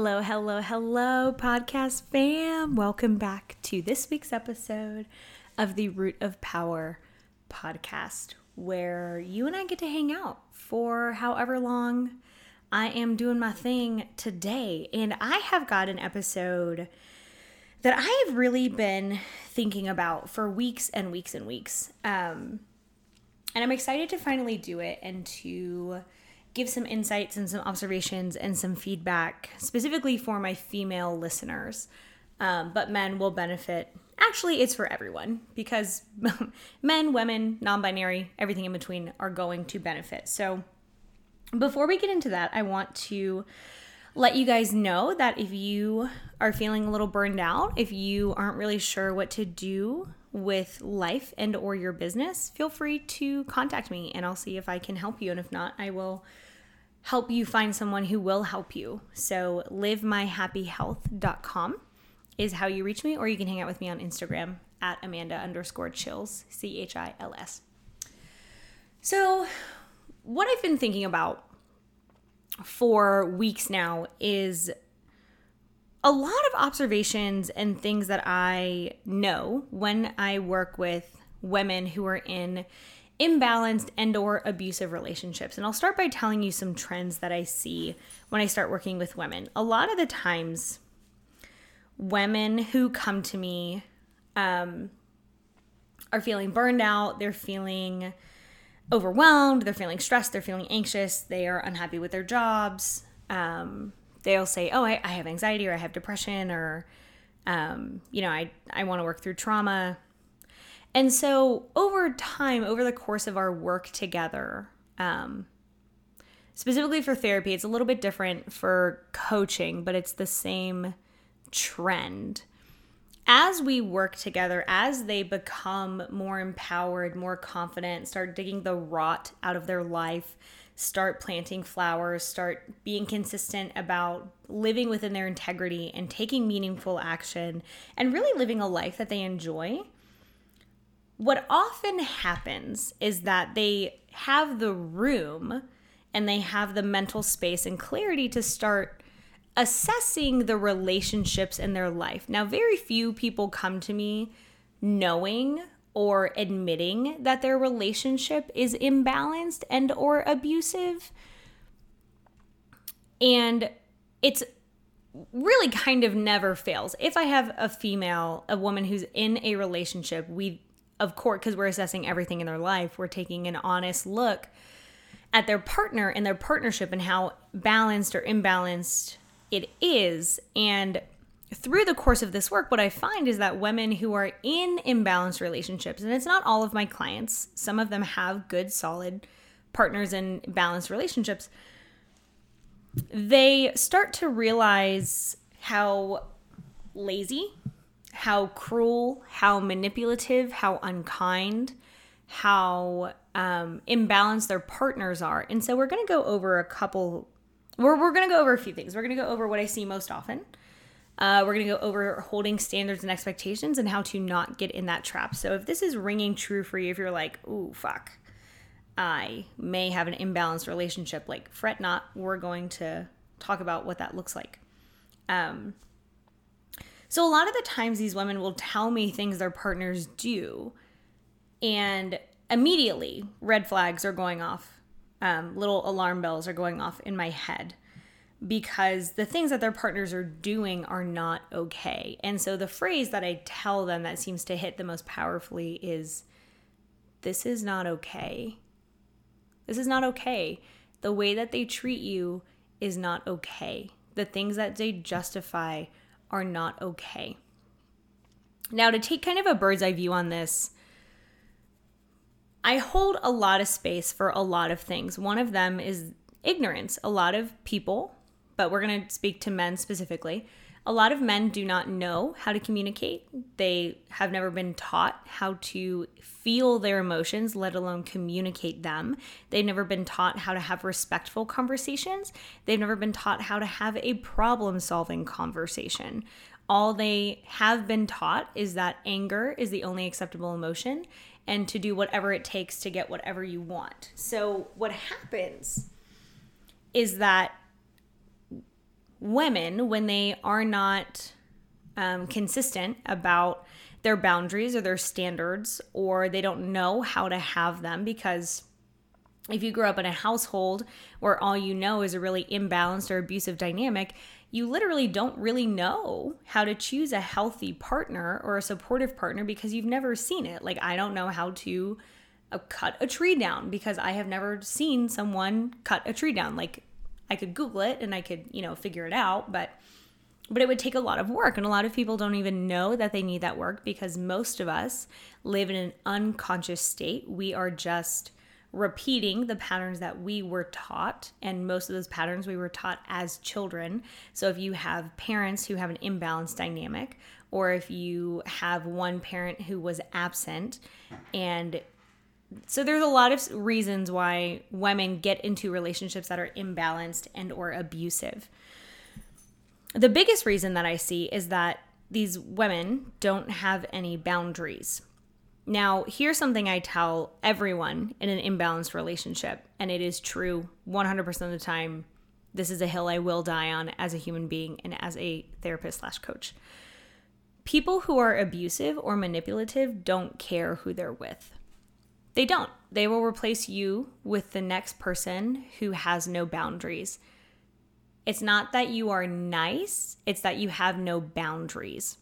Hello, hello, hello, podcast fam. Welcome back to this week's episode of the Root of Power podcast, where you and I get to hang out for however long I am doing my thing today. And I have got an episode that I have really been thinking about for weeks and weeks and weeks. Um, and I'm excited to finally do it and to give some insights and some observations and some feedback specifically for my female listeners. Um, but men will benefit. Actually, it's for everyone because men, women, non binary, everything in between are going to benefit. So, before we get into that, I want to let you guys know that if you are feeling a little burned out, if you aren't really sure what to do with life and or your business, feel free to contact me and I'll see if I can help you and if not, I will help you find someone who will help you. So, livemyhappyhealth.com is how you reach me, or you can hang out with me on Instagram at Amanda underscore chils, C H I L S. So, what I've been thinking about for weeks now is a lot of observations and things that I know when I work with women who are in imbalanced and or abusive relationships. And I'll start by telling you some trends that I see when I start working with women. A lot of the times women who come to me um, are feeling burned out, they're feeling overwhelmed, they're feeling stressed, they're feeling anxious, they are unhappy with their jobs. Um, they'll say, "Oh, I, I, have anxiety, or I have depression, or um, you know, I I want to work through trauma." And so, over time, over the course of our work together, um, specifically for therapy, it's a little bit different for coaching, but it's the same trend. As we work together, as they become more empowered, more confident, start digging the rot out of their life, start planting flowers, start being consistent about living within their integrity and taking meaningful action and really living a life that they enjoy, what often happens is that they have the room and they have the mental space and clarity to start assessing the relationships in their life. Now, very few people come to me knowing or admitting that their relationship is imbalanced and or abusive. And it's really kind of never fails. If I have a female, a woman who's in a relationship, we of course, because we're assessing everything in their life, we're taking an honest look at their partner and their partnership and how balanced or imbalanced it is. And through the course of this work, what I find is that women who are in imbalanced relationships, and it's not all of my clients, some of them have good, solid partners and balanced relationships, they start to realize how lazy how cruel, how manipulative, how unkind, how um, imbalanced their partners are. And so we're going to go over a couple, we're, we're going to go over a few things. We're going to go over what I see most often. Uh, we're going to go over holding standards and expectations and how to not get in that trap. So if this is ringing true for you, if you're like, ooh, fuck, I may have an imbalanced relationship, like, fret not. We're going to talk about what that looks like. Um, so a lot of the times these women will tell me things their partners do, and immediately red flags are going off. Um, little alarm bells are going off in my head because the things that their partners are doing are not okay. And so the phrase that I tell them that seems to hit the most powerfully is this is not okay. This is not okay. The way that they treat you is not okay. The things that they justify are not okay. Now, to take kind of a bird's eye view on this, I hold a lot of space for a lot of things. One of them is ignorance. A lot of people but we're going to speak to men specifically. A lot of men do not know how to communicate. They have never been taught how to feel their emotions, let alone communicate them. They've never been taught how to have respectful conversations. They've never been taught how to have a problem solving conversation. All they have been taught is that anger is the only acceptable emotion and to do whatever it takes to get whatever you want. So, what happens is that women, when they are not um, consistent about their boundaries or their standards, or they don't know how to have them because if you grew up in a household where all you know is a really imbalanced or abusive dynamic, you literally don't really know how to choose a healthy partner or a supportive partner because you've never seen it. Like, I don't know how to uh, cut a tree down because I have never seen someone cut a tree down. Like, I could Google it and I could, you know, figure it out, but but it would take a lot of work and a lot of people don't even know that they need that work because most of us live in an unconscious state. We are just repeating the patterns that we were taught and most of those patterns we were taught as children. So if you have parents who have an imbalanced dynamic or if you have one parent who was absent and so there's a lot of reasons why women get into relationships that are imbalanced and or abusive. The biggest reason that i see is that these women don't have any boundaries. Now here's something i tell everyone in an imbalanced relationship and it is true 100% of the time this is a hill i will die on as a human being and as a therapist slash coach. People who are abusive or manipulative don't care who they're with they don't. They will replace you with the next person who has no boundaries. It's not that you are nice, it's that you have no boundaries.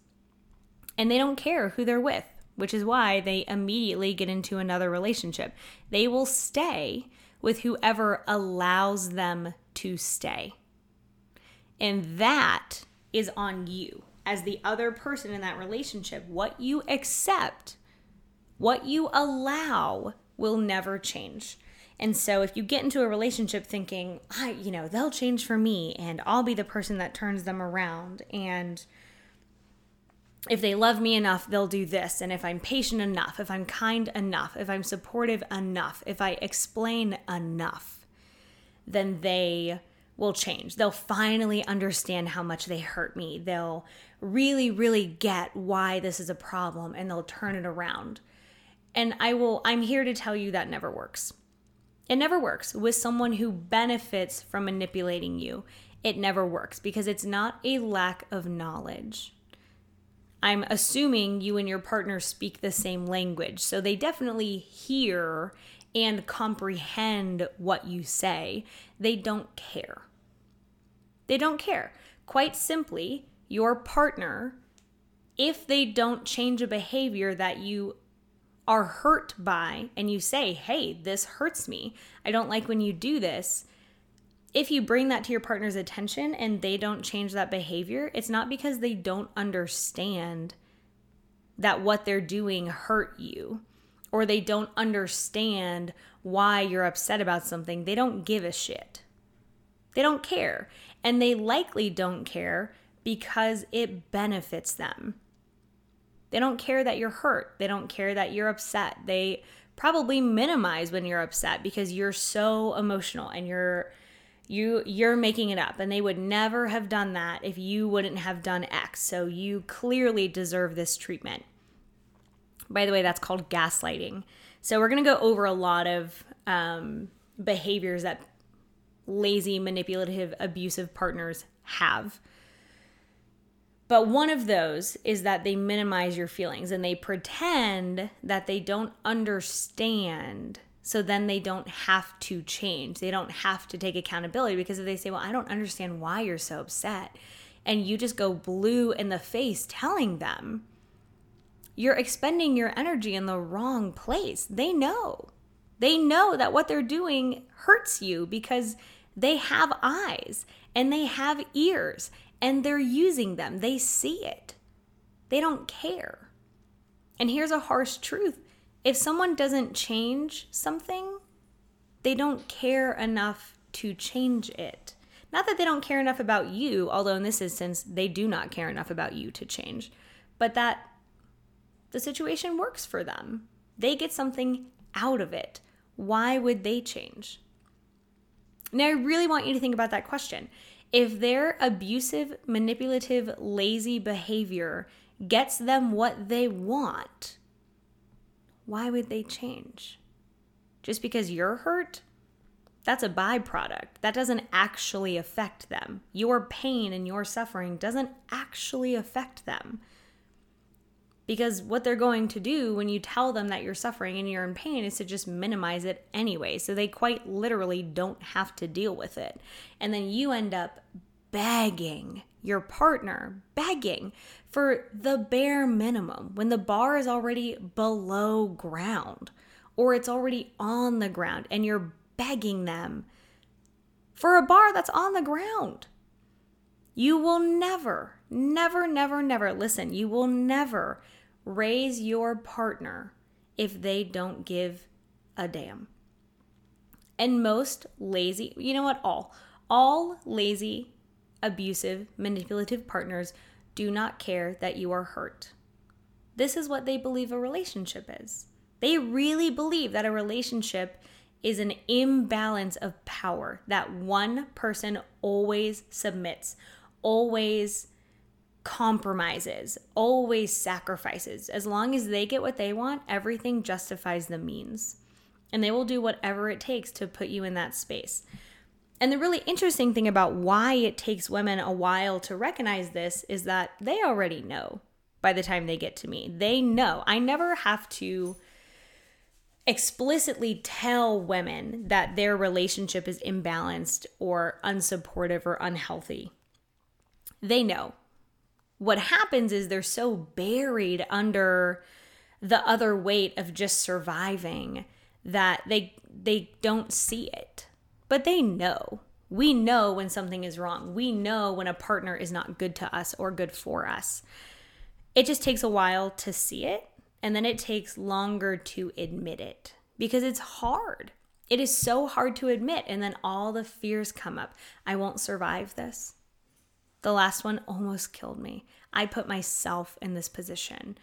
And they don't care who they're with, which is why they immediately get into another relationship. They will stay with whoever allows them to stay. And that is on you as the other person in that relationship. What you accept what you allow will never change. And so if you get into a relationship thinking, I, you know, they'll change for me and I'll be the person that turns them around and if they love me enough, they'll do this. And if I'm patient enough, if I'm kind enough, if I'm supportive enough, if I explain enough, then they will change. They'll finally understand how much they hurt me. They'll really, really get why this is a problem and they'll turn it around. And I will, I'm here to tell you that never works. It never works with someone who benefits from manipulating you. It never works because it's not a lack of knowledge. I'm assuming you and your partner speak the same language. So they definitely hear and comprehend what you say. They don't care. They don't care. Quite simply, your partner, if they don't change a behavior that you are hurt by and you say, hey, this hurts me, I don't like when you do this, if you bring that to your partner's attention and they don't change that behavior, it's not because they don't understand that what they're doing hurt you or they don't understand why you're upset about something. They don't give a shit. They don't care. And they likely don't care because it benefits them. They don't care that you're hurt. They don't care that you're upset. They probably minimize when you're upset because you're so emotional and you're you you're making it up. And they would never have done that if you wouldn't have done x. So you clearly deserve this treatment. By the way that's called gaslighting. So we're going to go over a lot of um, behaviors that lazy manipulative abusive partners have but one of those is that they minimize your feelings and they pretend that they don't understand. So then they don't have to change. They don't have to take accountability because if they say, Well, I don't understand why you're so upset, and you just go blue in the face telling them, you're expending your energy in the wrong place. They know. They know that what they're doing hurts you because they have eyes and they have ears and they're using them. They see it, they don't care. And here's a harsh truth if someone doesn't change something, they don't care enough to change it. Not that they don't care enough about you, although in this instance, they do not care enough about you to change, but that the situation works for them. They get something out of it. Why would they change? Now, I really want you to think about that question. If their abusive, manipulative, lazy behavior gets them what they want, why would they change? Just because you're hurt? That's a byproduct. That doesn't actually affect them. Your pain and your suffering doesn't actually affect them. Because what they're going to do when you tell them that you're suffering and you're in pain is to just minimize it anyway. So they quite literally don't have to deal with it. And then you end up begging your partner, begging for the bare minimum when the bar is already below ground or it's already on the ground and you're begging them for a bar that's on the ground. You will never, never, never, never, listen, you will never raise your partner if they don't give a damn. And most lazy, you know what? All, all lazy, abusive, manipulative partners do not care that you are hurt. This is what they believe a relationship is. They really believe that a relationship is an imbalance of power, that one person always submits, always compromises, always sacrifices. As long as they get what they want, everything justifies the means. And they will do whatever it takes to put you in that space. And the really interesting thing about why it takes women a while to recognize this is that they already know by the time they get to me. They know. I never have to explicitly tell women that their relationship is imbalanced or unsupportive or unhealthy. They know what happens is they're so buried under the other weight of just surviving that they they don't see it. But they know. We know when something is wrong. We know when a partner is not good to us or good for us. It just takes a while to see it and then it takes longer to admit it because it's hard. It is so hard to admit and then all the fears come up. I won't survive this the last one almost killed me. I put myself in this position.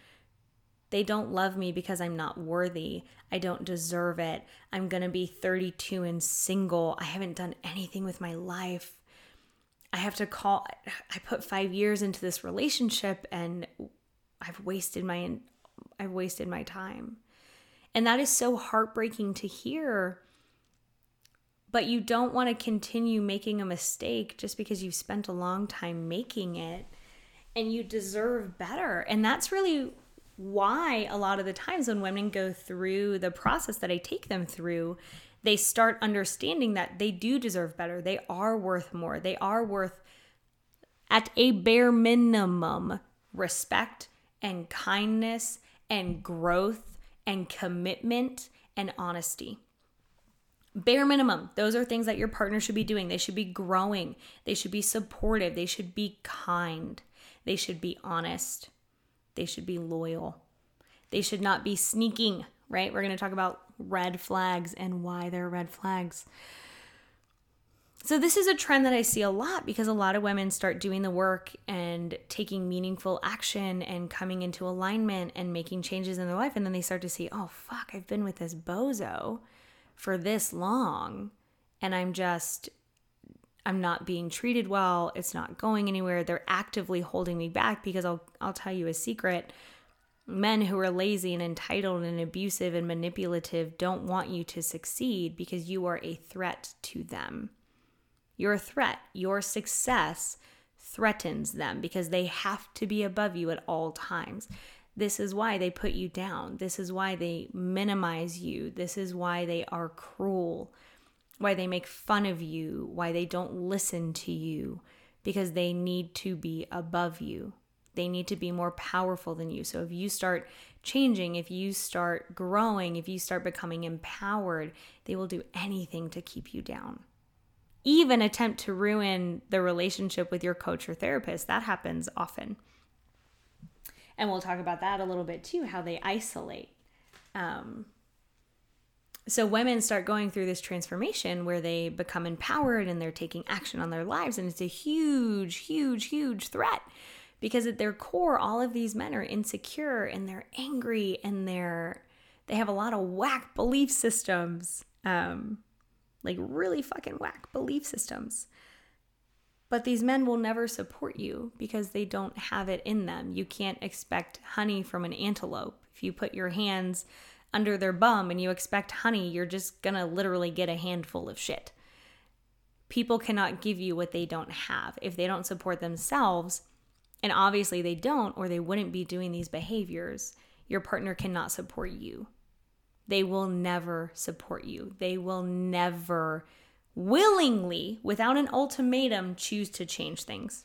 They don't love me because I'm not worthy. I don't deserve it. I'm going to be 32 and single. I haven't done anything with my life. I have to call I put 5 years into this relationship and I've wasted my I've wasted my time. And that is so heartbreaking to hear but you don't want to continue making a mistake just because you've spent a long time making it and you deserve better. And that's really why a lot of the times when women go through the process that I take them through, they start understanding that they do deserve better. They are worth more. They are worth, at a bare minimum, respect and kindness and growth and commitment and honesty bare minimum those are things that your partner should be doing. They should be growing. They should be supportive. They should be kind. They should be honest. They should be loyal. They should not be sneaking right? We're going to talk about red flags and why they're red flags. So this is a trend that i see a lot because a lot of women start doing the work and taking meaningful action and coming into alignment and making changes in their life and then they start to see oh fuck i've been with this bozo for this long and I'm just I'm not being treated well, it's not going anywhere. They're actively holding me back because I'll I'll tell you a secret. Men who are lazy and entitled and abusive and manipulative don't want you to succeed because you are a threat to them. You're a threat. Your success threatens them because they have to be above you at all times. This is why they put you down. This is why they minimize you. This is why they are cruel, why they make fun of you, why they don't listen to you, because they need to be above you. They need to be more powerful than you. So if you start changing, if you start growing, if you start becoming empowered, they will do anything to keep you down. Even attempt to ruin the relationship with your coach or therapist. That happens often and we'll talk about that a little bit too how they isolate. Um, so women start going through this transformation where they become empowered and they're taking action on their lives and it's a huge huge huge threat because at their core all of these men are insecure and they're angry and they're they have a lot of whack belief systems um like really fucking whack belief systems but these men will never support you because they don't have it in them you can't expect honey from an antelope if you put your hands under their bum and you expect honey, you're just gonna literally get a handful of shit. People cannot give you what they don't have. If they don't support themselves, and obviously they don't, or they wouldn't be doing these behaviors, your partner cannot support you. They will never support you. They will never willingly, without an ultimatum, choose to change things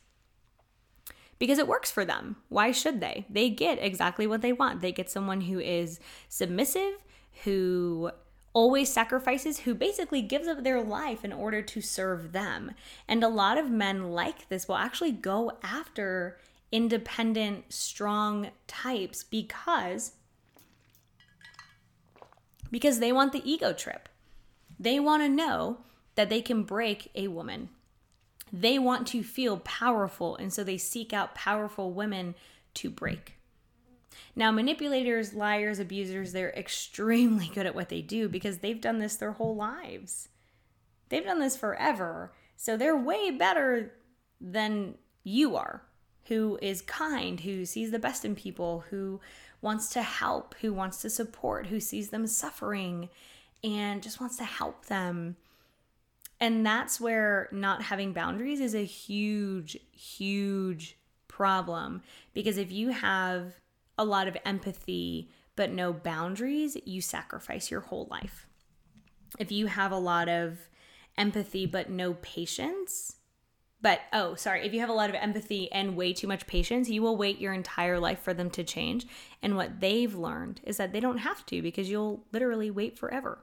because it works for them. Why should they? They get exactly what they want. They get someone who is submissive, who always sacrifices, who basically gives up their life in order to serve them. And a lot of men like this will actually go after independent, strong types because because they want the ego trip. They want to know that they can break a woman. They want to feel powerful, and so they seek out powerful women to break. Now, manipulators, liars, abusers, they're extremely good at what they do because they've done this their whole lives. They've done this forever. So they're way better than you are, who is kind, who sees the best in people, who wants to help, who wants to support, who sees them suffering and just wants to help them. And that's where not having boundaries is a huge, huge problem. Because if you have a lot of empathy but no boundaries, you sacrifice your whole life. If you have a lot of empathy but no patience, but oh, sorry, if you have a lot of empathy and way too much patience, you will wait your entire life for them to change. And what they've learned is that they don't have to because you'll literally wait forever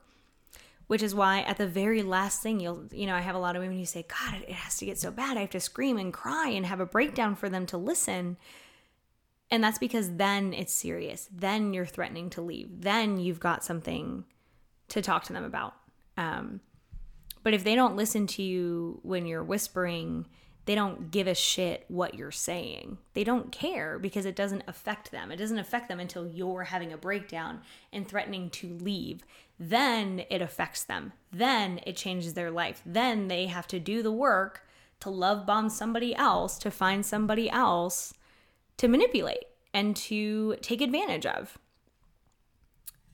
which is why at the very last thing you'll you know i have a lot of women who say god it has to get so bad. I have to scream and cry and have a breakdown for them to listen. And that's because then it's serious. Then you're threatening to leave. Then you've got something to talk to them about. Um, but if they don't listen to you when you're whispering they don't give a shit what you're saying. They don't care because it doesn't affect them. It doesn't affect them until you're having a breakdown and threatening to leave. Then it affects them. Then it changes their life. Then they have to do the work to love bomb somebody else, to find somebody else to manipulate and to take advantage of.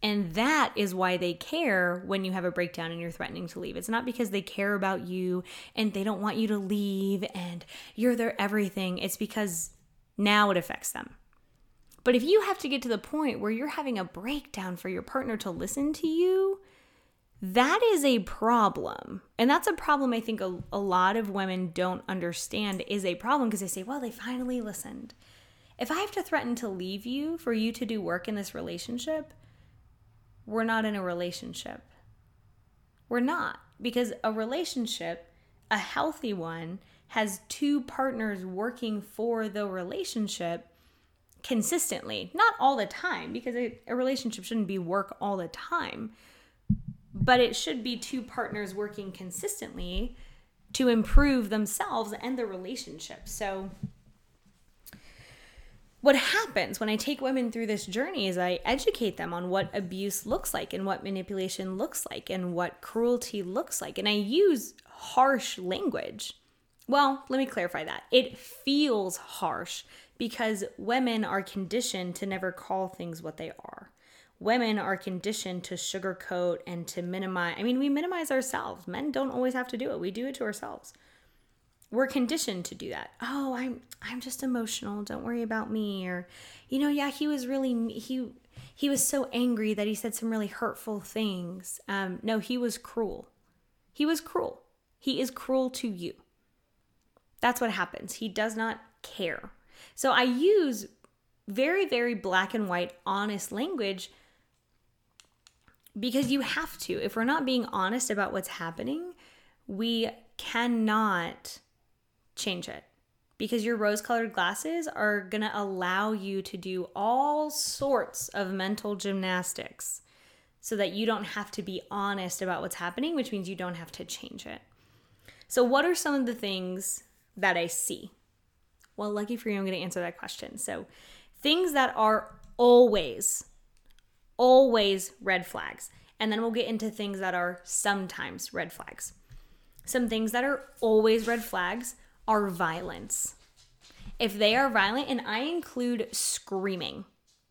And that is why they care when you have a breakdown and you're threatening to leave. It's not because they care about you and they don't want you to leave and you're their everything. It's because now it affects them. But if you have to get to the point where you're having a breakdown for your partner to listen to you, that is a problem. And that's a problem I think a, a lot of women don't understand is a problem because they say, well, they finally listened. If I have to threaten to leave you for you to do work in this relationship, we're not in a relationship. We're not. Because a relationship, a healthy one, has two partners working for the relationship consistently. Not all the time, because a, a, relationship shouldn't be work all the time, but it should be two partners working consistently to improve themselves and the relationship. So, what happens when I take women through this journey is I educate them on what abuse looks like and what manipulation looks like and what cruelty looks like. And I use harsh language. Well, let me clarify that. It feels harsh because women are conditioned to never call things what they are. Women are conditioned to sugarcoat and to minimize. I mean, we minimize ourselves. Men don't always have to do it, we do it to ourselves we're conditioned to do that. Oh, I'm I'm just emotional. Don't worry about me or you know, yeah, he was really he he was so angry that he said some really hurtful things. Um no, he was cruel. He was cruel. He is cruel to you. That's what happens. He does not care. So I use very very black and white honest language because you have to. If we're not being honest about what's happening, we cannot change it because your rose colored glasses are going to allow you to do all sorts of mental gymnastics so that you don't have to be honest about what's happening, which means you don't have to change it. So, what are some of the things that I see? Well, lucky for you, I'm going to answer that question. So, things that are always, always red flags. And then we'll get into things that are sometimes red flags. Some things that are always red flags are violence. If they are violent, and I include screaming,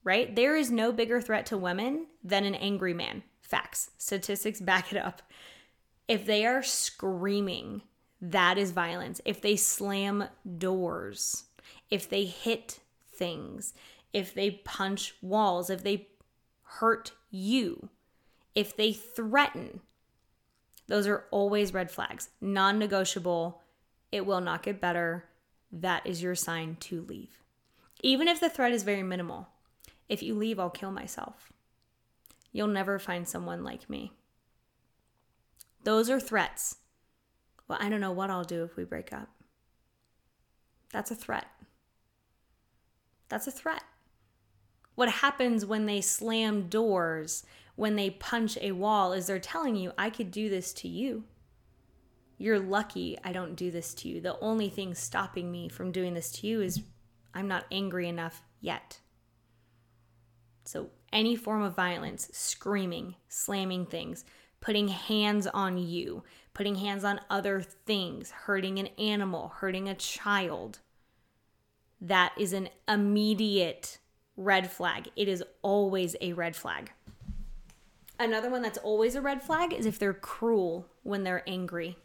right? There is no bigger threat to women than an angry man. Facts, statistics back it up. If they are screaming, that is violence. If they slam doors, if they hit things, if they punch walls, if they hurt you, if they threaten, those are always red flags. Non negotiable. It will not get better. That is your sign to leave. Even if the threat is very minimal, if you leave, I'll kill myself. You'll never find someone like me. Those are threats. Well, I don't know what I'll do if we break up. That's a threat. That's a threat. What happens when they slam doors, when they punch a wall, is they're telling you, I could do this to you. You're lucky I don't do this to you. The only thing stopping me from doing this to you is I'm not angry enough yet. So, any form of violence, screaming, slamming things, putting hands on you, putting hands on other things, hurting an animal, hurting a child, that is an immediate red flag. It is always a red flag. Another one that's always a red flag is if they're cruel when they're angry.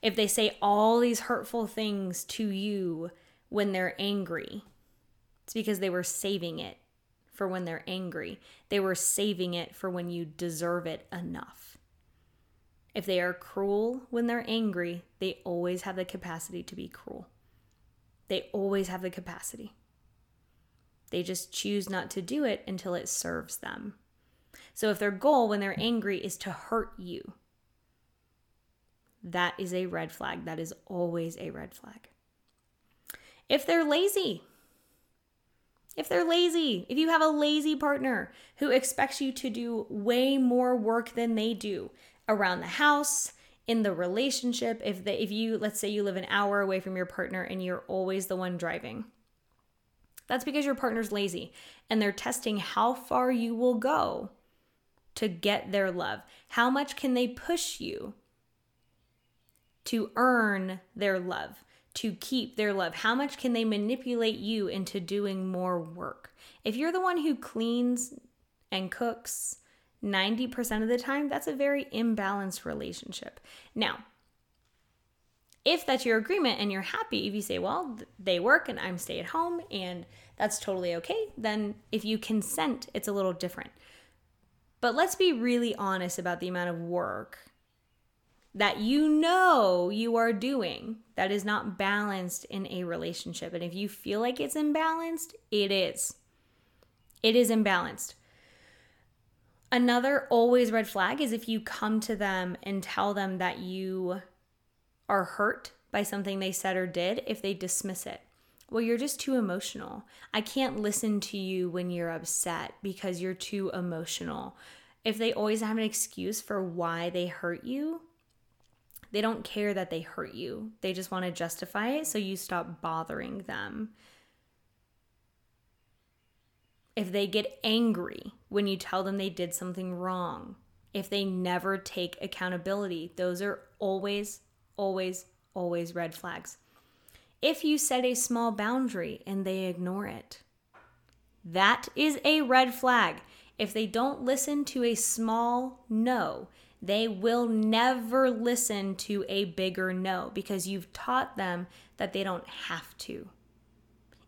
If they say all these hurtful things to you when they're angry, it's because they were saving it for when they're angry. They were saving it for when you deserve it enough. If they are cruel when they're angry, they always have the capacity to be cruel. They always have the capacity. They just choose not to do it until it serves them. So if their goal when they're angry is to hurt you, that is a red flag. That is always a red flag. If they're lazy, if they're lazy, if you have a lazy partner who expects you to do way more work than they do around the house, in the relationship, if they, if you let's say you live an hour away from your partner and you're always the one driving. That's because your partner's lazy and they're testing how far you will go to get their love. How much can they push you to earn their love? to keep their love? How much can they manipulate you into doing more work? If you're the one who cleans and cooks 90% of the time, that's a very imbalanced relationship. Now, if that's your agreement and you're happy, if you say, well, they work and I'm stay at home and that's totally okay, then if you consent, it's a little different. But let's be really honest about the amount of work that you know you are doing that is not balanced in a relationship. And if you feel like it's imbalanced, it is. It is imbalanced. Another always red flag is if you come to them and tell them that you are hurt by something they said or did, if they dismiss it. Well, you're just too emotional. I can't listen to you when you're upset because you're too emotional. If they always have an excuse for why they hurt you, they don't care that they hurt you. They just want to justify it so you stop bothering them. If they get angry when you tell them they did something wrong, if they never take accountability, those are always, always, always red flags. If you set a small boundary and they ignore it, that is a red flag. If they don't listen to a small no, they will never listen to a bigger no because you've taught them that they don't have to.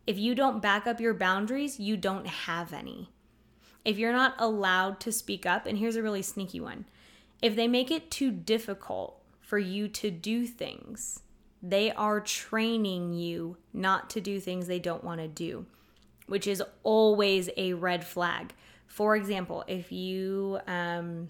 If you don't back up your boundaries, you don't have any. If you're not allowed to speak up, and here's a really sneaky one if they make it too difficult for you to do things, they are training you not to do things they don't want to do, which is always a red flag. For example, if you, um,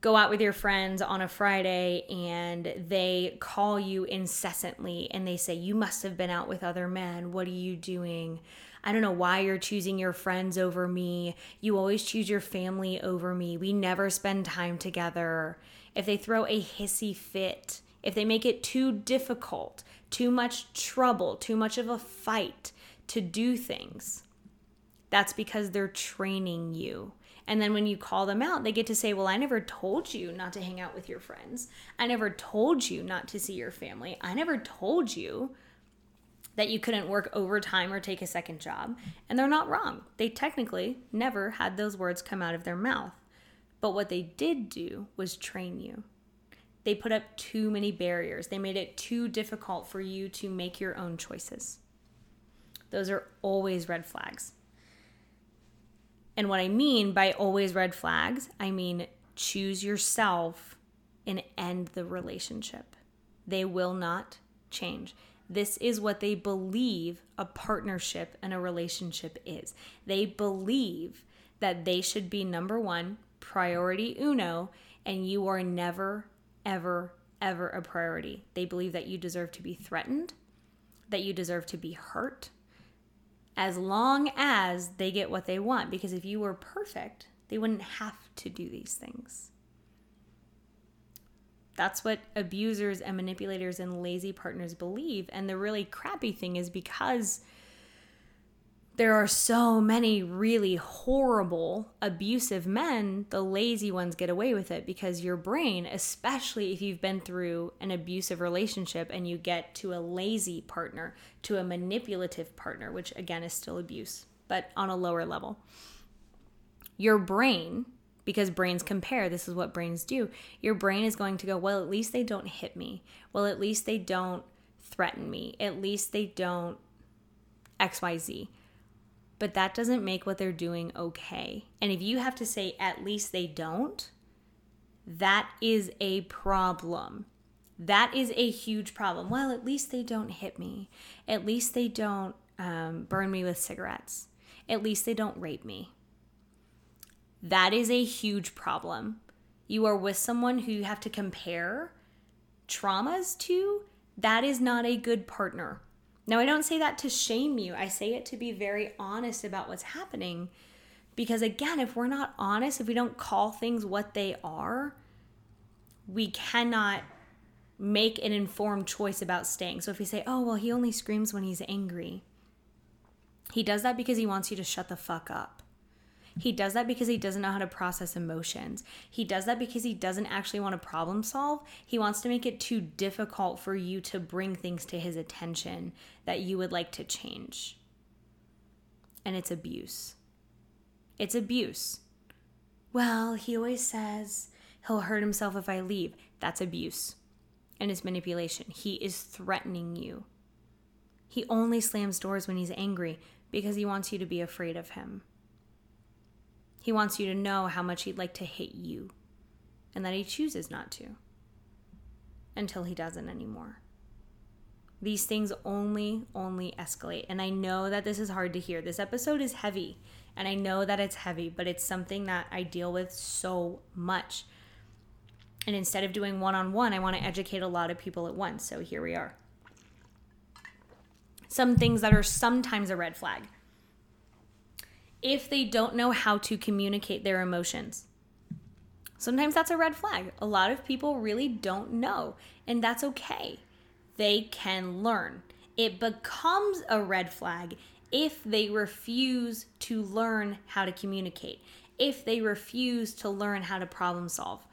go out with your friends on a Friday and they call you incessantly and they say, You must have been out with other men. What are you doing? I don't know why you're choosing your friends over me. You always choose your family over me. We never spend time together. If they throw a hissy fit, if they make it too difficult, too much trouble, too much of a fight to do things, that's because they're training you. And then when you call them out, they get to say, Well, I never told you not to hang out with your friends. I never told you not to see your family. I never told you that you couldn't work overtime or take a second job. And they're not wrong. They technically never had those words come out of their mouth. But what they did do was train you. They put up too many barriers, they made it too difficult for you to make your own choices. Those are always red flags. And what I mean by always red flags, I mean choose yourself and end the relationship. They will not change. This is what they believe a partnership and a relationship is. They believe that they should be number one, priority uno, and you are never, ever, ever a priority. They believe that you deserve to be threatened, that you deserve to be hurt, as long as they get what they want. Because if you were perfect, they wouldn't have to do these things. That's what abusers and manipulators and lazy partners believe. And the really crappy thing is because there are so many really horrible, abusive men, the lazy ones get away with it because your brain, especially if you've been through an abusive relationship and you get to a lazy partner, to a manipulative partner, which again is still abuse, but on a lower level, your brain because brains compare. This is what brains do. Your brain is going to go, well, at least they don't hit me. Well, at least they don't threaten me. At least they don't XYZ. But that doesn't make what they're doing okay. And if you have to say, at least they don't, that is a problem. That is a huge problem. Well, at least they don't hit me. At least they don't um, burn me with cigarettes. At least they don't rape me. That is a huge problem. You are with someone who you have to compare traumas to. That is not a good partner. Now, I don't say that to shame you, I say it to be very honest about what's happening. Because again, if we're not honest, if we don't call things what they are, we cannot make an informed choice about staying. So if we say, oh, well, he only screams when he's angry, he does that because he wants you to shut the fuck up. He does that because he doesn't know how to process emotions. He does that because he doesn't actually want to problem solve. He wants to make it too difficult for you to bring things to his attention that you would like to change. And it's abuse. It's abuse. Well, he always says he'll hurt himself if I leave. That's abuse. And it's manipulation. He is threatening you. He only slams doors when he's angry because he wants you to be afraid of him. He wants you to know how much he'd like to hit you and that he chooses not to until he doesn't anymore. These things only, only escalate. And I know that this is hard to hear. This episode is heavy, and I know that it's heavy, but it's something that I deal with so much. And instead of doing one on one, I want to educate a lot of people at once. So here we are. Some things that are sometimes a red flag if they don't know how to communicate their emotions. Sometimes that's a red flag. A lot of people really don't know, and that's okay. They can learn. It becomes a red flag if they refuse to learn how to communicate, if they refuse to learn how to problem solve.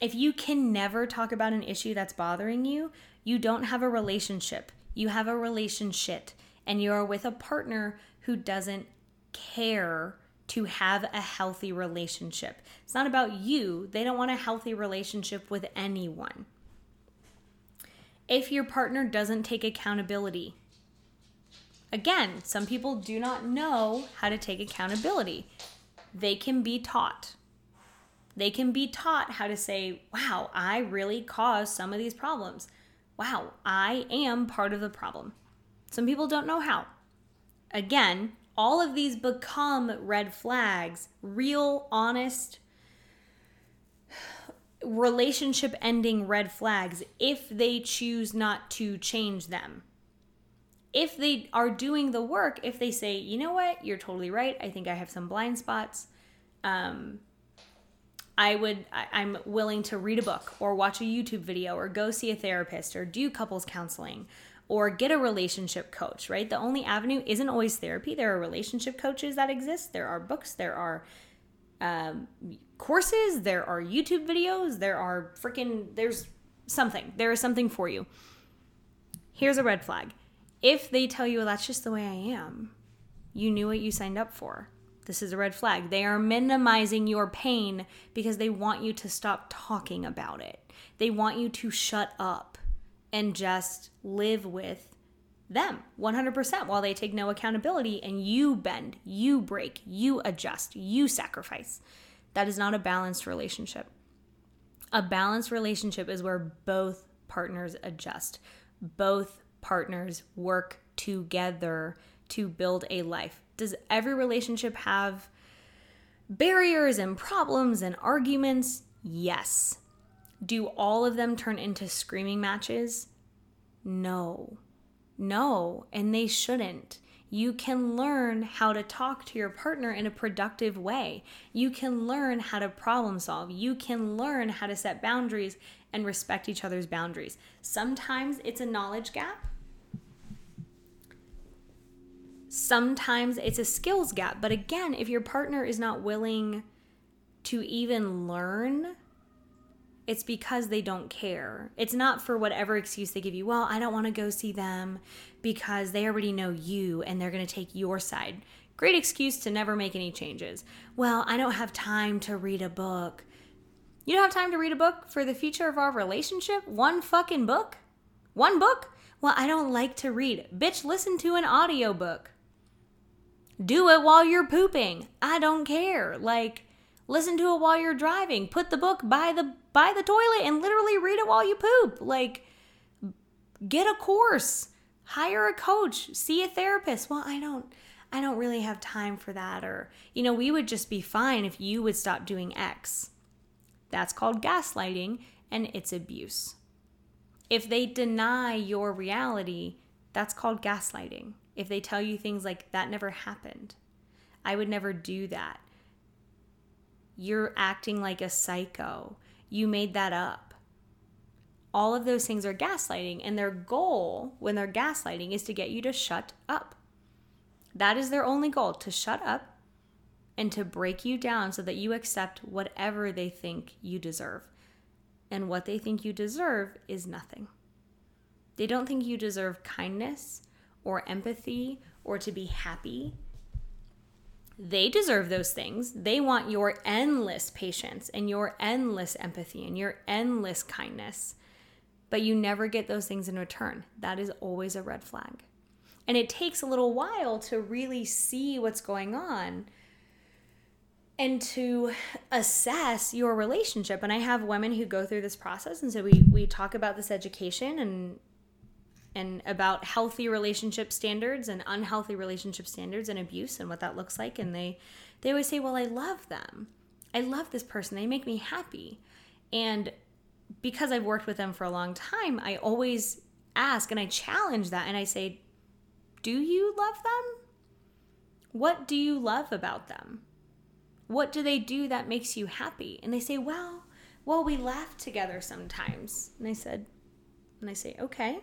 If you can never talk about an issue that's bothering you, you don't have a relationship. You have a relationship, and you're with a partner who doesn't care to have a healthy relationship. It's not about you. They don't want a healthy relationship with anyone. If your partner doesn't take accountability, again, some people do not know how to take accountability. They can be taught. They can be taught how to say, wow, I really caused some of these problems. Wow, I am part of the problem. Some people don't know how. Again, all of these become red flags, real, honest, relationship ending red flags if they choose not to change them. if they are doing the work, if they say, you know what, you're totally right. I think I have some blind spots. Um, I would, I, am willing to read a book or watch a YouTube video or go see a therapist or do couples counseling or get a relationship coach, right? The only avenue isn't always therapy. There are relationship coaches that exist, there are books, there are um, courses, there are YouTube videos, there are freaking, there's something. There is something for you. Here's a red flag if they tell you, well, that's just the way I am, you knew what you signed up for. This is a red flag. They are minimizing your pain because they want you to stop talking about it. They want you to shut up and just live with them 100% while they take no accountability and you bend, you break, you adjust, you sacrifice. That is not a balanced relationship. A balanced relationship is where both partners adjust, both partners work together to build a life. Does every relationship have barriers and problems and arguments? Yes. Do all of them turn into screaming matches? No. No, and they shouldn't. You can learn how to talk to your partner in a productive way. You can learn how to problem solve. You can learn how to set boundaries and respect each other's boundaries. Sometimes it's a knowledge gap, Sometimes it's a skills gap. But again, if your partner is not willing to even learn, it's because they don't care. It's not for whatever excuse they give you. Well, I don't want to go see them because they already know you and they're going to take your side. Great excuse to never make any changes. Well, I don't have time to read a book. You don't have time to read a book for the future of our relationship? One fucking book? One book? Well, I don't like to read. Bitch, listen to an audiobook. Do it while you're pooping. I don't care. Like listen to it while you're driving. Put the book by the by the toilet and literally read it while you poop. Like get a course. Hire a coach. See a therapist. Well, I don't I don't really have time for that or you know, we would just be fine if you would stop doing X. That's called gaslighting and it's abuse. If they deny your reality, that's called gaslighting if they tell you things like, that never happened, I would never do that. You're acting like a psycho. You made that up. All of those things are gaslighting, and their goal when they're gaslighting is to get you to shut up. That is their only goal to shut up and to break you down so that you accept whatever they think you deserve. And what they think you deserve is nothing. They don't think you deserve kindness or empathy or to be happy. They deserve those things. They want your endless patience and your endless empathy and your endless kindness. But you never get those things in return. That is always a red flag. And it takes a little while to really see what's going on and to assess your relationship. And I have women who go through this process. And so we, we talk about this education and and about healthy relationship standards and unhealthy relationship standards and abuse and what that looks like. And they they always say well i love them. I love this person. They make me happy. And because i've worked with them for a long time i always ask and i challenge that and i say do you love them? What do you love about them? What do they do that makes you happy? And they say well well we laugh together sometimes. And i said and i say okay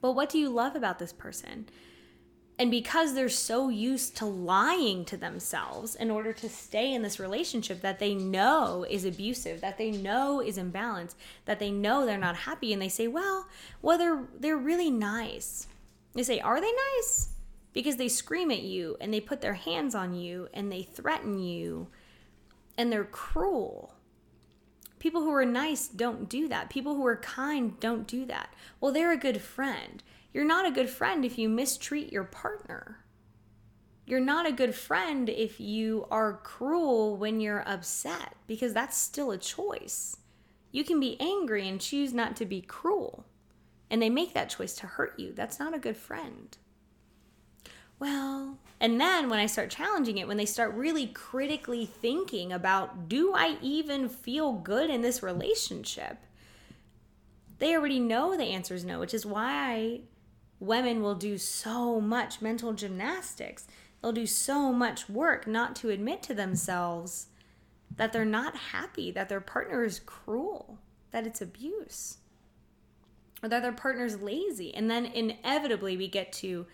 but what do you love about this person? And because they're so used to lying to themselves in order to stay in this relationship that they know is abusive, that they know is imbalanced, that they know they're not happy, and they say, well, well, they're, they're really nice. They say, are they nice? Because they scream at you and they put their hands on you and they threaten you and they're cruel. People who are nice don't do that. People who are kind don't do that. Well, they're a good friend. You're not a good friend if you mistreat your partner. You're not a good friend if you are cruel when you're upset because that's still a choice. You can be angry and choose not to be cruel. And they make that choice to hurt you. That's not a good friend well, and then when I start challenging it, when they start really critically thinking about, do I even feel good in this relationship? They already know the answer is no, which is why women will do so much mental gymnastics. They'll do so much work not to admit to themselves that they're not happy, that their partner is cruel, that it's abuse, or that their partner's lazy. And then inevitably we get to,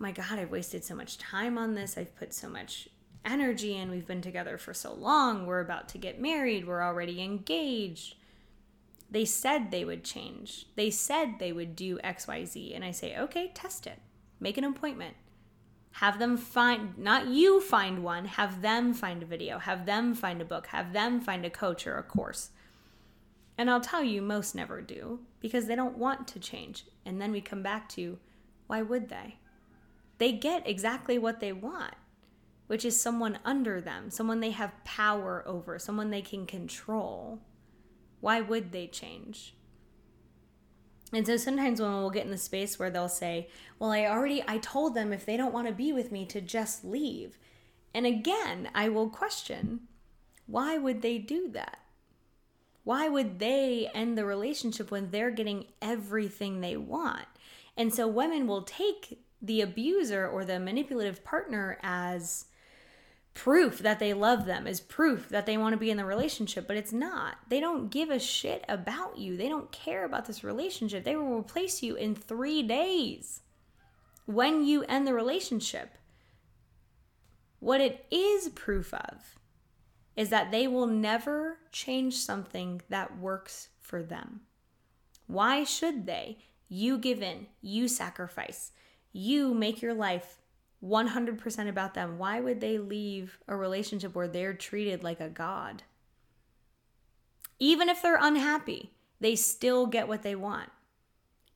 my God, I've wasted so much time on this. I've put so much energy in. We've been together for so long. We're about to get married. We're already engaged. They said they would change. They said they would do XYZ. And I say, okay, test it. Make an appointment. Have them find, not you find one, have them find a video, have them find a book, have them find a coach or a course. And I'll tell you, most never do because they don't want to change. And then we come back to why would they? They get exactly what they want, which is someone under them, someone they have power over, someone they can control. Why would they change? And so sometimes women will get in the space where they'll say, Well, I already I told them if they don't want to be with me to just leave. And again, I will question, why would they do that? Why would they end the relationship when they're getting everything they want? And so women will take the abuser or the manipulative partner as proof that they love them, is proof that they want to be in the relationship, but it's not. They don't give a shit about you. They don't care about this relationship. They will replace you in three days when you end the relationship. What it is proof of is that they will never change something that works for them. Why should they? You give in, you sacrifice, you make your life 100% about them. Why would they leave a relationship where they're treated like a god? Even if they're unhappy, they still get what they want.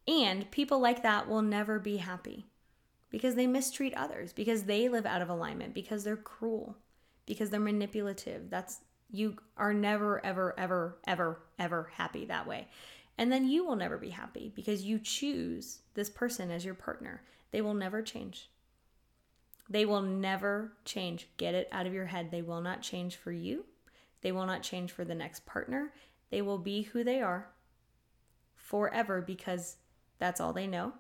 And people like that will never be happy because they mistreat others, because they live out of alignment, because they're cruel, because they're manipulative. That's you are never, ever, ever, ever, ever happy that way. And then you will never be happy because you choose this person as your partner. They will never change. They will never change. Get it out of your head. They will not change for you. They will not change for the next partner. They will be who they are forever because that's all they know.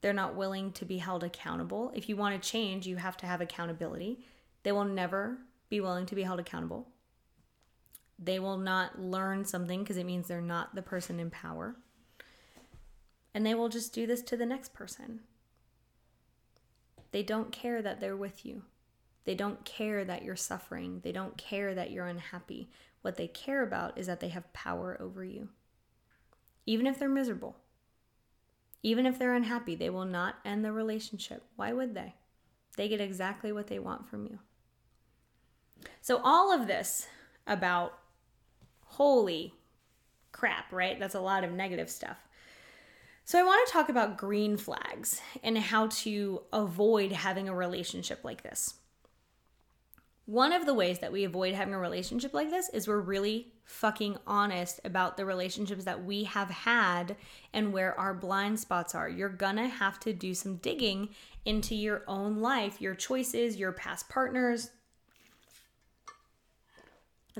They're not willing to be held accountable. If you want to change, you have to have accountability. They will never be willing to be held accountable. They will not learn something because it means they're not the person in power. And they will just do this to the next person. They don't care that they're with you. They don't care that you're suffering. They don't care that you're unhappy. What they care about is that they have power over you. Even if they're miserable, even if they're unhappy, they will not end the relationship. Why would they? They get exactly what they want from you. So, all of this about holy crap, right? That's a lot of negative stuff. So, I want to talk about green flags and how to avoid having a relationship like this. One of the ways that we avoid having a relationship like this is we're really fucking honest about the relationships that we have had and where our blind spots are. You're gonna have to do some digging into your own life, your choices, your past partners,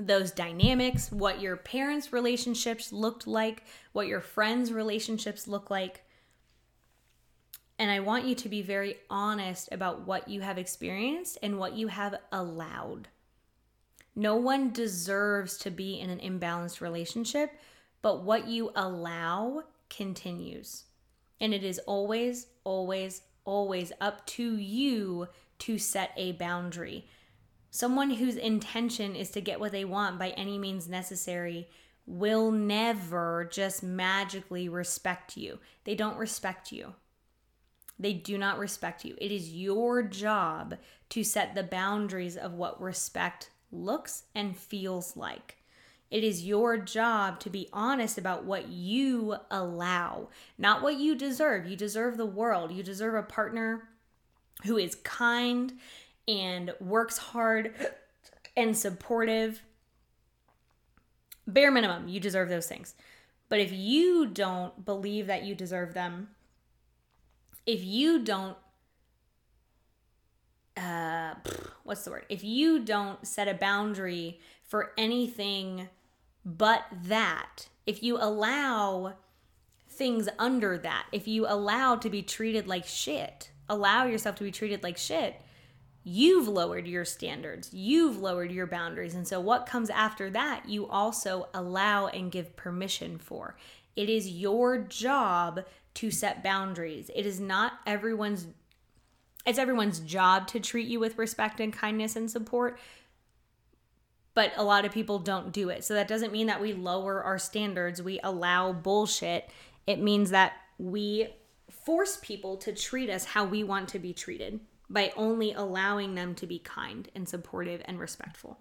those dynamics, what your parents' relationships looked like, what your friends' relationships look like. And I want you to be very honest about what you have experienced and what you have allowed. No one deserves to be in an imbalanced relationship, but what you allow continues. And it is always, always, always up to you to set a boundary. Someone whose intention is to get what they want by any means necessary will never just magically respect you. They don't respect you. They do not respect you. It is your job to set the boundaries of what respect looks and feels like. It is your job to be honest about what you allow, not what you deserve. You deserve the world. You deserve a partner who is kind and works hard and supportive. Bare minimum, you deserve those things. But if you don't believe that you deserve them, if you don't, uh, what's the word? If you don't set a boundary for anything but that, if you allow things under that, if you allow to be treated like shit, allow yourself to be treated like shit, you've lowered your standards, you've lowered your boundaries. And so, what comes after that, you also allow and give permission for. It is your job to set boundaries. It is not everyone's it's everyone's job to treat you with respect and kindness and support, but a lot of people don't do it. So that doesn't mean that we lower our standards, we allow bullshit. It means that we force people to treat us how we want to be treated by only allowing them to be kind and supportive and respectful.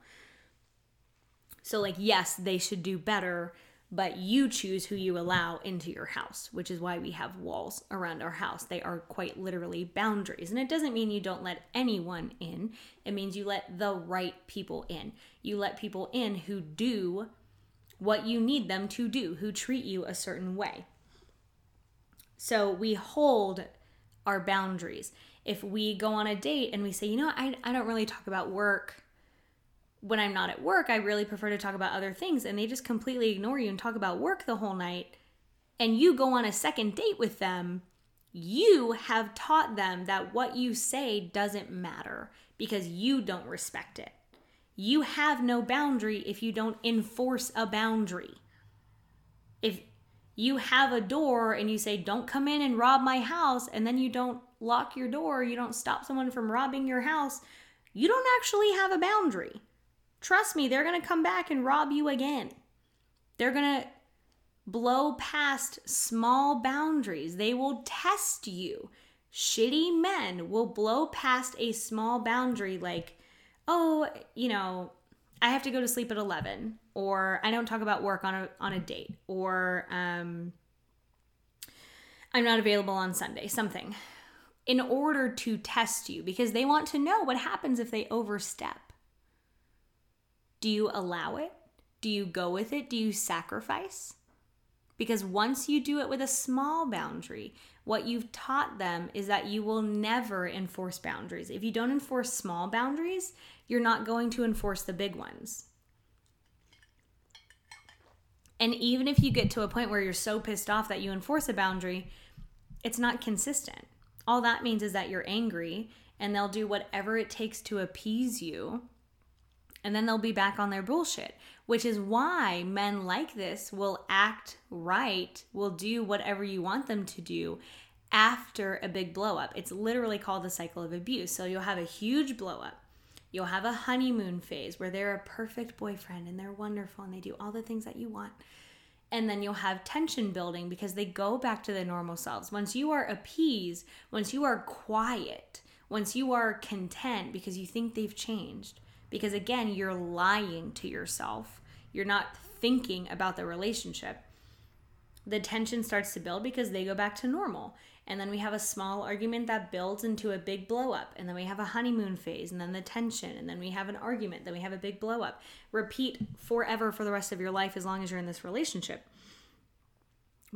So, like, yes, they should do better, but you choose who you allow into your house, which is why we have walls around our house. They are quite literally boundaries. And it doesn't mean you don't let anyone in, it means you let the right people in. You let people in who do what you need them to do, who treat you a certain way. So we hold our boundaries. If we go on a date and we say, you know, I, I don't really talk about work when I'm not at work, I really prefer to talk about other things. And they just completely ignore you and talk about work the whole night. And you go on a second date with them, you have taught them that what you say doesn't matter because you don't respect it. You have no boundary if you don't enforce a boundary. If you have a door and you say, don't come in and rob my house, and then you don't lock your door, you don't stop someone from robbing your house, you don't actually have a boundary. Trust me, they're going to come back and rob you again. They're going to blow past small boundaries. They will test you. Shitty men will blow past a small boundary like, oh, you know, I have to go to sleep at 11 or I don't talk about work on a on a date or um I'm not available on Sunday, something. In order to test you because they want to know what happens if they overstep. Do you allow it? Do you go with it? Do you sacrifice? Because once you do it with a small boundary, what you've taught them is that you will never enforce boundaries. If you don't enforce small boundaries, you're not going to enforce the big ones. And even if you get to a point where you're so pissed off that you enforce a boundary, it's not consistent. All that means is that you're angry and they'll do whatever it takes to appease you and then they'll be back on their bullshit, which is why men like this will act right, will do whatever you want them to do after a big blow up. It's literally called the cycle of abuse. So you'll have a huge blow up. You'll have a honeymoon phase where they're a perfect boyfriend and they're wonderful and they do all the things that you want. And then you'll have tension building because they go back to their normal selves. Once you are appeased, once you are quiet, once you are content because you think they've changed, because again, you're lying to yourself. You're not thinking about the relationship. The tension starts to build because they go back to normal. And then we have a small argument that builds into a big blow up. And then we have a honeymoon phase, and then the tension. And then we have an argument. Then we have a big blow up. Repeat forever for the rest of your life as long as you're in this relationship.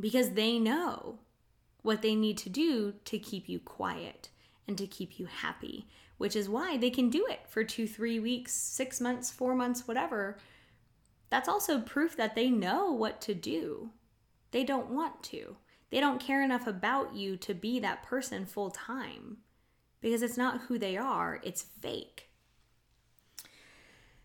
Because they know what they need to do to keep you quiet and to keep you happy which is why they can do it for two, three weeks, six months, four months, whatever. That's also proof that they know what to do. They don't want to. They don't care enough about you to be that person full time because it's not who they are, it's fake.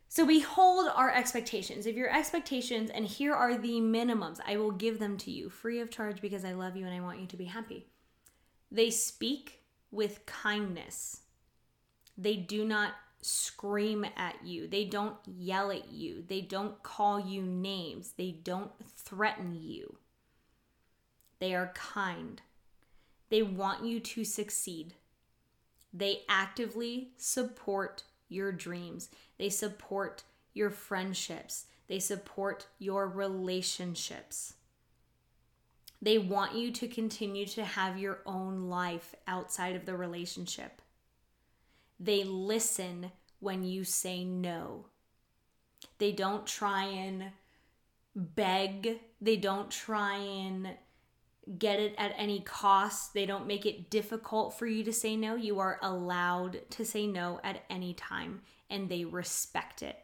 So we hold our expectations. If your expectations, and here are the minimums, I will give them to you free of charge because I love you and I want you to be happy. They speak with kindness. They do not scream at you. They don't yell at you. They don't call you names. They don't threaten you. They are kind. They want you to succeed. They actively support your dreams. They support your friendships. They support your relationships. They want you to continue to have your own life outside of the relationship. They listen when you say no. They don't try and beg, they don't try and get it at any cost. They don't make it difficult for you to say no. You are allowed to say no at any time, and they respect it.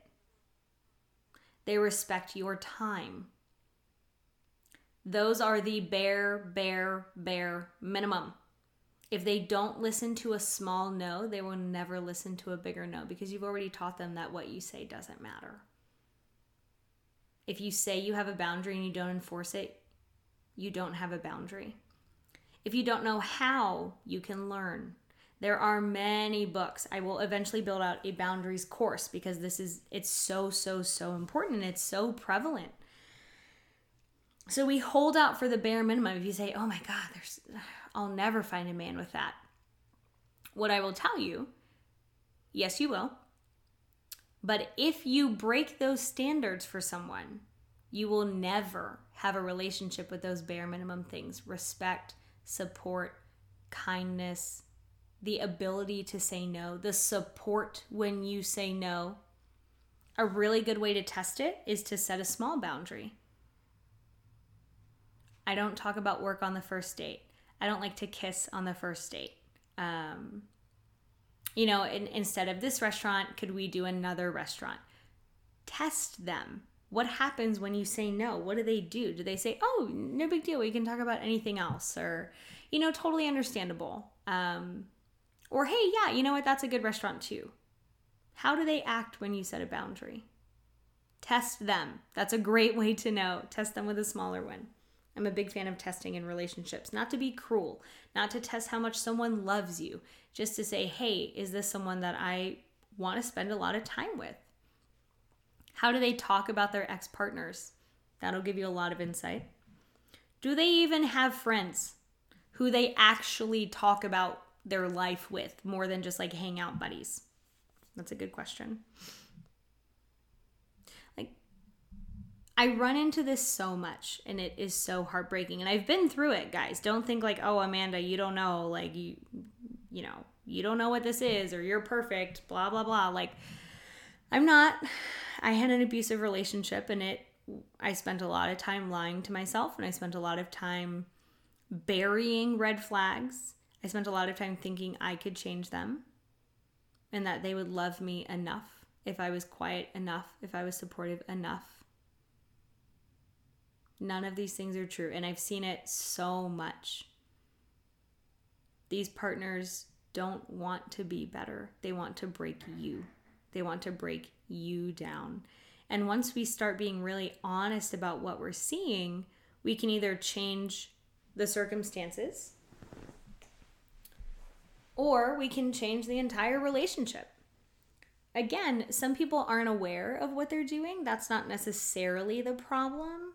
They respect your time. Those are the bare, bare, bare minimum. If they don't listen to a small no, they will never listen to a bigger no because you've already taught them that what you say doesn't matter. If you say you have a boundary and you don't enforce it, you don't have a boundary. If you don't know how, you can learn. There are many books. I will eventually build out a boundaries course because this is it's so so so important and it's so prevalent. So we hold out for the bare minimum. If you say, "Oh my god, there's I'll never find a man with that." What I will tell you, yes you will. But if you break those standards for someone, you will never have a relationship with those bare minimum things respect, support, kindness, the ability to say no, the support when you say no. A really good way to test it is to set a small boundary. I don't talk about work on the first date. I don't like to kiss on the first date. Um, you know, in, instead of this restaurant, could we do another restaurant? Test them. What happens when you say no? What do they do? Do they say, oh, no big deal, we can talk about anything else? Or, you know, totally understandable. Um, or, hey, yeah, you know what? That's a good restaurant too. How do they act when you set a boundary? Test them. That's a great way to know. Test them with a smaller one. I'm a big fan of testing in relationships, not to be cruel, not to test how much someone loves you, just to say, hey, is this someone that I want to spend a lot of time with? How do they talk about their ex partners? That'll give you a lot of insight. Do they even have friends who they actually talk about their life with more than just like hang out buddies? That's a good question. Like, I run into this so much and it is so heartbreaking. And I've been through it, guys. Don't think like, oh, Amanda, you don't know. Like, you, you know, you don't know what this is or you're perfect, blah, blah, blah. Like, I'm not. I had an abusive relationship and it, I spent a lot of time lying to myself and I spent a lot of time burying red flags I spent a lot of time thinking I could change them and that they would love me enough if I was quiet enough, if I was supportive enough. None of these things are true, and I've seen it so much. These partners don't want to be better, they want to break you, they want to break you down. And once we start being really honest about what we're seeing, we can either change the circumstances or we can change the entire relationship. Again, some people aren't aware of what they're doing. That's not necessarily the problem.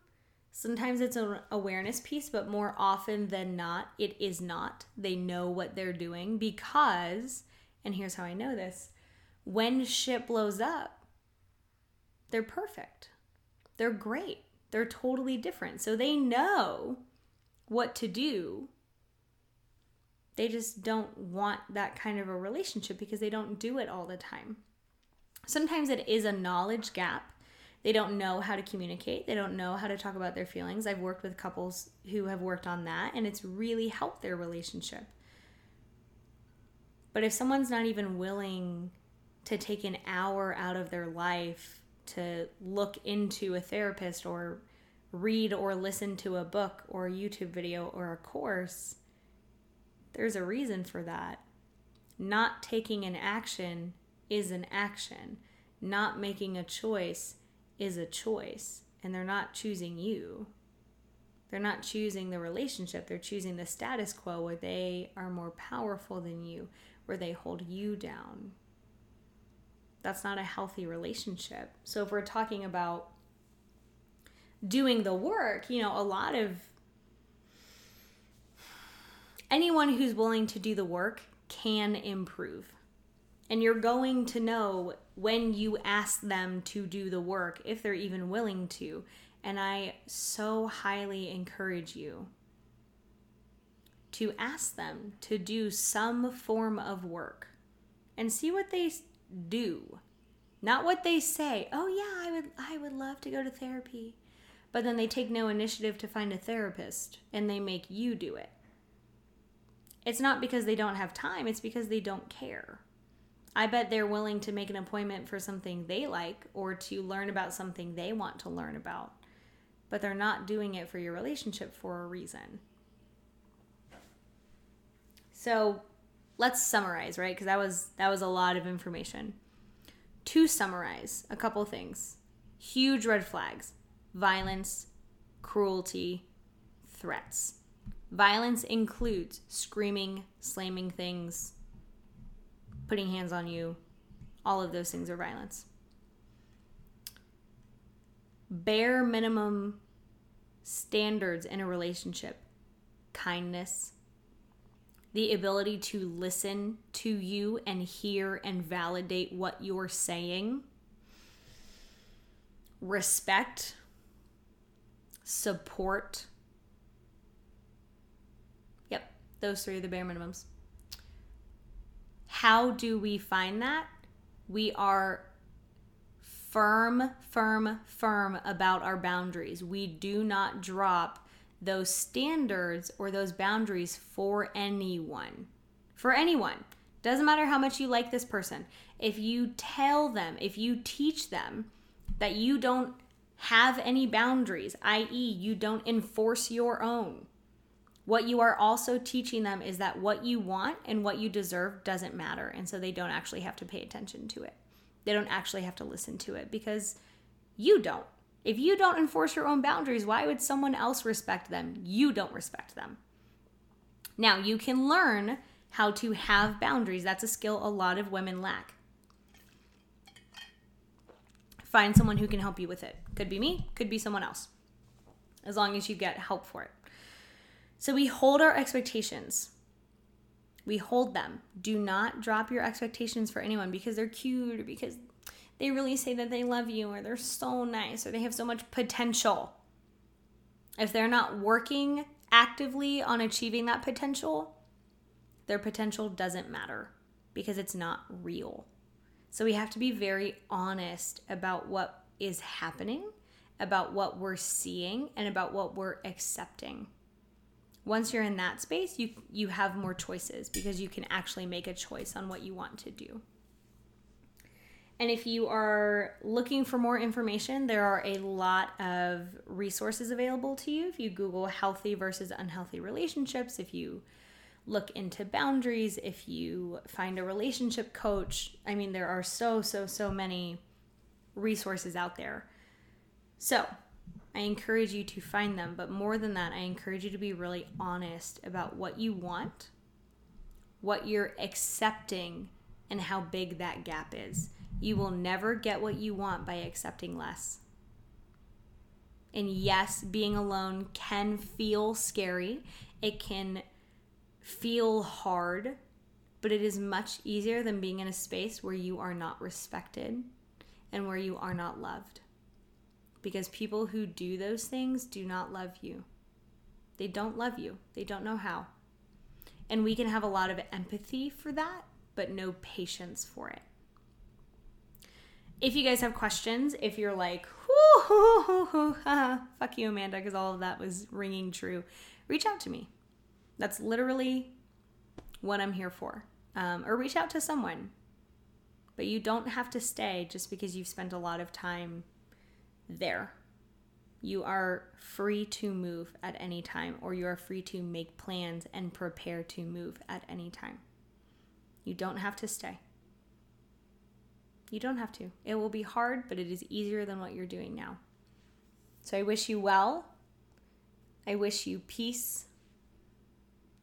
Sometimes it's an awareness piece, but more often than not, it is not. They know what they're doing because, and here's how I know this when shit blows up, they're perfect. They're great. They're totally different. So they know what to do they just don't want that kind of a relationship because they don't do it all the time. Sometimes it is a knowledge gap. They don't know how to communicate. They don't know how to talk about their feelings. I've worked with couples who have worked on that and it's really helped their relationship. But if someone's not even willing to take an hour out of their life to look into a therapist or read or listen to a book or a YouTube video or a course, there's a reason for that. Not taking an action is an action. Not making a choice is a choice. And they're not choosing you. They're not choosing the relationship. They're choosing the status quo where they are more powerful than you, where they hold you down. That's not a healthy relationship. So if we're talking about doing the work, you know, a lot of anyone who's willing to do the work can improve. And you're going to know when you ask them to do the work, if they're even willing to. And I so highly encourage you to ask them to do some form of work and see what they do. Not what they say. Oh yeah, I would I would love to go to therapy. But then they take no initiative to find a therapist and they make you do it. It's not because they don't have time, it's because they don't care. I bet they're willing to make an appointment for something they like or to learn about something they want to learn about. but they're not doing it for your relationship for a reason. So let's summarize, right? Because that was that was a lot of information. To summarize, a couple things. Huge red flags. Violence, cruelty, threats. Violence includes screaming, slamming things, putting hands on you. All of those things are violence. Bare minimum standards in a relationship kindness, the ability to listen to you and hear and validate what you're saying, respect, support. Yep, those three are the bare minimums. How do we find that? We are firm, firm, firm about our boundaries. We do not drop those standards or those boundaries for anyone. For anyone. Doesn't matter how much you like this person. If you tell them, if you teach them that you don't have any boundaries, i.e., you don't enforce your own, what you are also teaching them is that what you want and what you deserve doesn't matter. And so they don't actually have to pay attention to it. They don't actually have to listen to it because you don't. If you don't enforce your own boundaries, why would someone else respect them? You don't respect them. Now, you can learn how to have boundaries. That's a skill a lot of women lack. Find someone who can help you with it. Could be me, could be someone else, as long as you get help for it. So we hold our expectations. We hold them. Do not drop your expectations for anyone because they're cute or because they really say that they love you or they're so nice or they have so much potential. If they're not working actively on achieving that potential, their potential doesn't matter because it's not real. So we have to be very honest about what is happening, about what we're seeing, and about what we're accepting. Once you're in that space, you you have more choices because you can actually make a choice on what you want to do. And if you are looking for more information, there are a lot of resources available to you. If you Google healthy versus unhealthy relationships, if you look into boundaries, if you find a relationship coach, I mean, there are so, so, so many resources out there. So I encourage you to find them. But more than that, I encourage you to be really honest about what you want, what you're accepting, and how big that gap is you will never get what you want by accepting less. And yes, being alone can feel scary. It can feel hard, but it is much easier than being in a space where you are not respected and where you are not loved. Because people who do those things do not love you. They don't love you, they don't know how. And we can have a lot of empathy for that, but no patience for it if you guys have questions, if you're like, fuck you, Amanda, because all of that was ringing true, reach out to me. That's literally what I'm here for. Um, or reach out to someone. But you don't have to stay just because you've spent a lot of time there. You are free to move at any time, or you are free to make plans and prepare to move at any time. You don't have to stay. You don't have to. It will be hard, but it is easier than what you're doing now. So I wish you well. I wish you peace.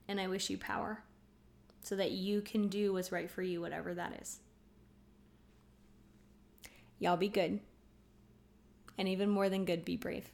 And I wish you power so that you can do what's right for you, whatever that is. Y'all be good. And even more than good, be brave.